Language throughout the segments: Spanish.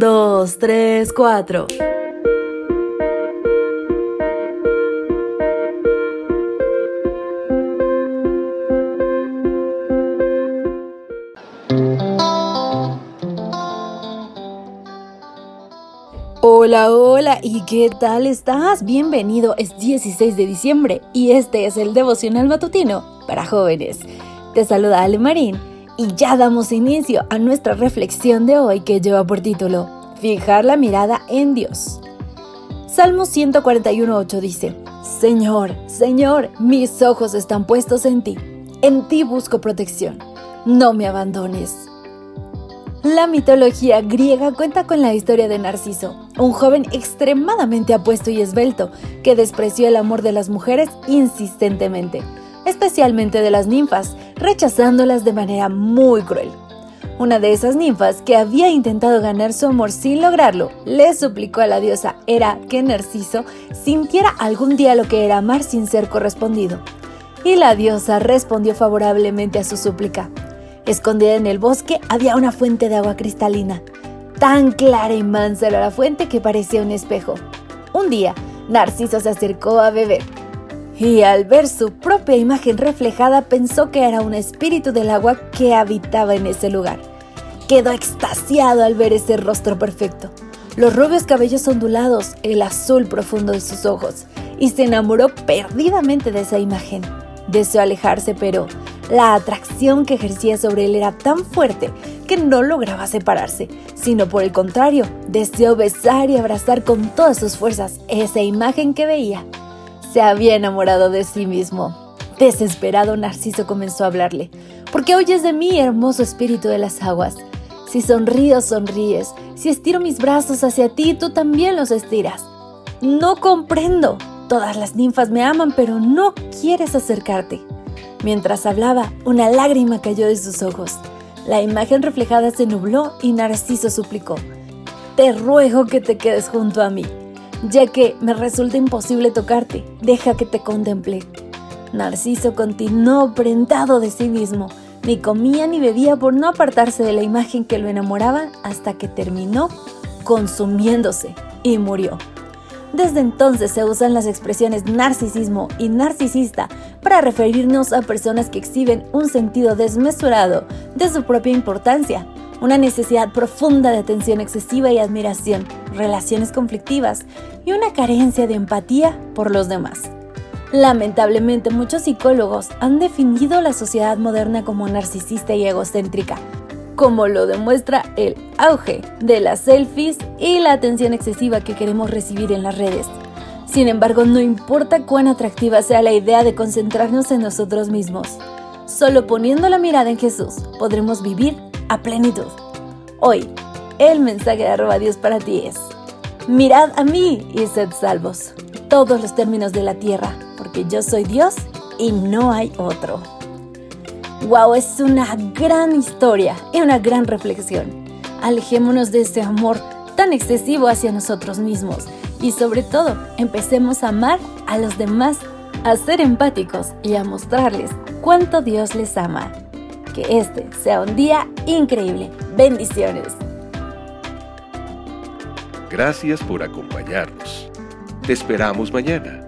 dos, tres, cuatro. Hola, hola, ¿y qué tal estás? Bienvenido, es 16 de diciembre y este es el devocional matutino para jóvenes. Te saluda Ale Marín y ya damos inicio a nuestra reflexión de hoy que lleva por título Fijar la mirada en Dios. Salmo 141.8 dice, Señor, Señor, mis ojos están puestos en ti, en ti busco protección, no me abandones. La mitología griega cuenta con la historia de Narciso, un joven extremadamente apuesto y esbelto que despreció el amor de las mujeres insistentemente especialmente de las ninfas, rechazándolas de manera muy cruel. Una de esas ninfas, que había intentado ganar su amor sin lograrlo, le suplicó a la diosa Hera que Narciso sintiera algún día lo que era amar sin ser correspondido. Y la diosa respondió favorablemente a su súplica. Escondida en el bosque había una fuente de agua cristalina. Tan clara y mansa era la fuente que parecía un espejo. Un día, Narciso se acercó a beber y al ver su propia imagen reflejada pensó que era un espíritu del agua que habitaba en ese lugar. Quedó extasiado al ver ese rostro perfecto, los rubios cabellos ondulados, el azul profundo de sus ojos, y se enamoró perdidamente de esa imagen. Deseó alejarse, pero la atracción que ejercía sobre él era tan fuerte que no lograba separarse, sino por el contrario, deseó besar y abrazar con todas sus fuerzas esa imagen que veía se había enamorado de sí mismo. Desesperado, Narciso comenzó a hablarle. ¿Por qué oyes de mí, hermoso espíritu de las aguas? Si sonrío, sonríes. Si estiro mis brazos hacia ti, tú también los estiras. No comprendo. Todas las ninfas me aman, pero no quieres acercarte. Mientras hablaba, una lágrima cayó de sus ojos. La imagen reflejada se nubló y Narciso suplicó. Te ruego que te quedes junto a mí ya que me resulta imposible tocarte, deja que te contemple. Narciso continuó prendado de sí mismo, ni comía ni bebía por no apartarse de la imagen que lo enamoraba hasta que terminó consumiéndose y murió. Desde entonces se usan las expresiones narcisismo y narcisista para referirnos a personas que exhiben un sentido desmesurado de su propia importancia, una necesidad profunda de atención excesiva y admiración, relaciones conflictivas y una carencia de empatía por los demás. Lamentablemente muchos psicólogos han definido la sociedad moderna como narcisista y egocéntrica, como lo demuestra el auge de las selfies y la atención excesiva que queremos recibir en las redes. Sin embargo, no importa cuán atractiva sea la idea de concentrarnos en nosotros mismos, solo poniendo la mirada en Jesús podremos vivir a plenitud. Hoy, el mensaje de arroba Dios para ti es, mirad a mí y sed salvos, todos los términos de la tierra, porque yo soy Dios y no hay otro. Wow, es una gran historia y una gran reflexión. Alejémonos de ese amor tan excesivo hacia nosotros mismos y sobre todo empecemos a amar a los demás, a ser empáticos y a mostrarles cuánto Dios les ama. Que este sea un día increíble. Bendiciones. Gracias por acompañarnos. Te esperamos mañana.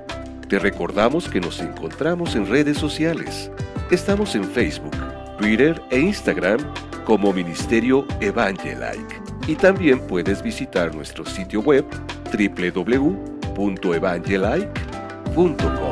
Te recordamos que nos encontramos en redes sociales. Estamos en Facebook, Twitter e Instagram como Ministerio Evangelike. Y también puedes visitar nuestro sitio web www.evangelike.com.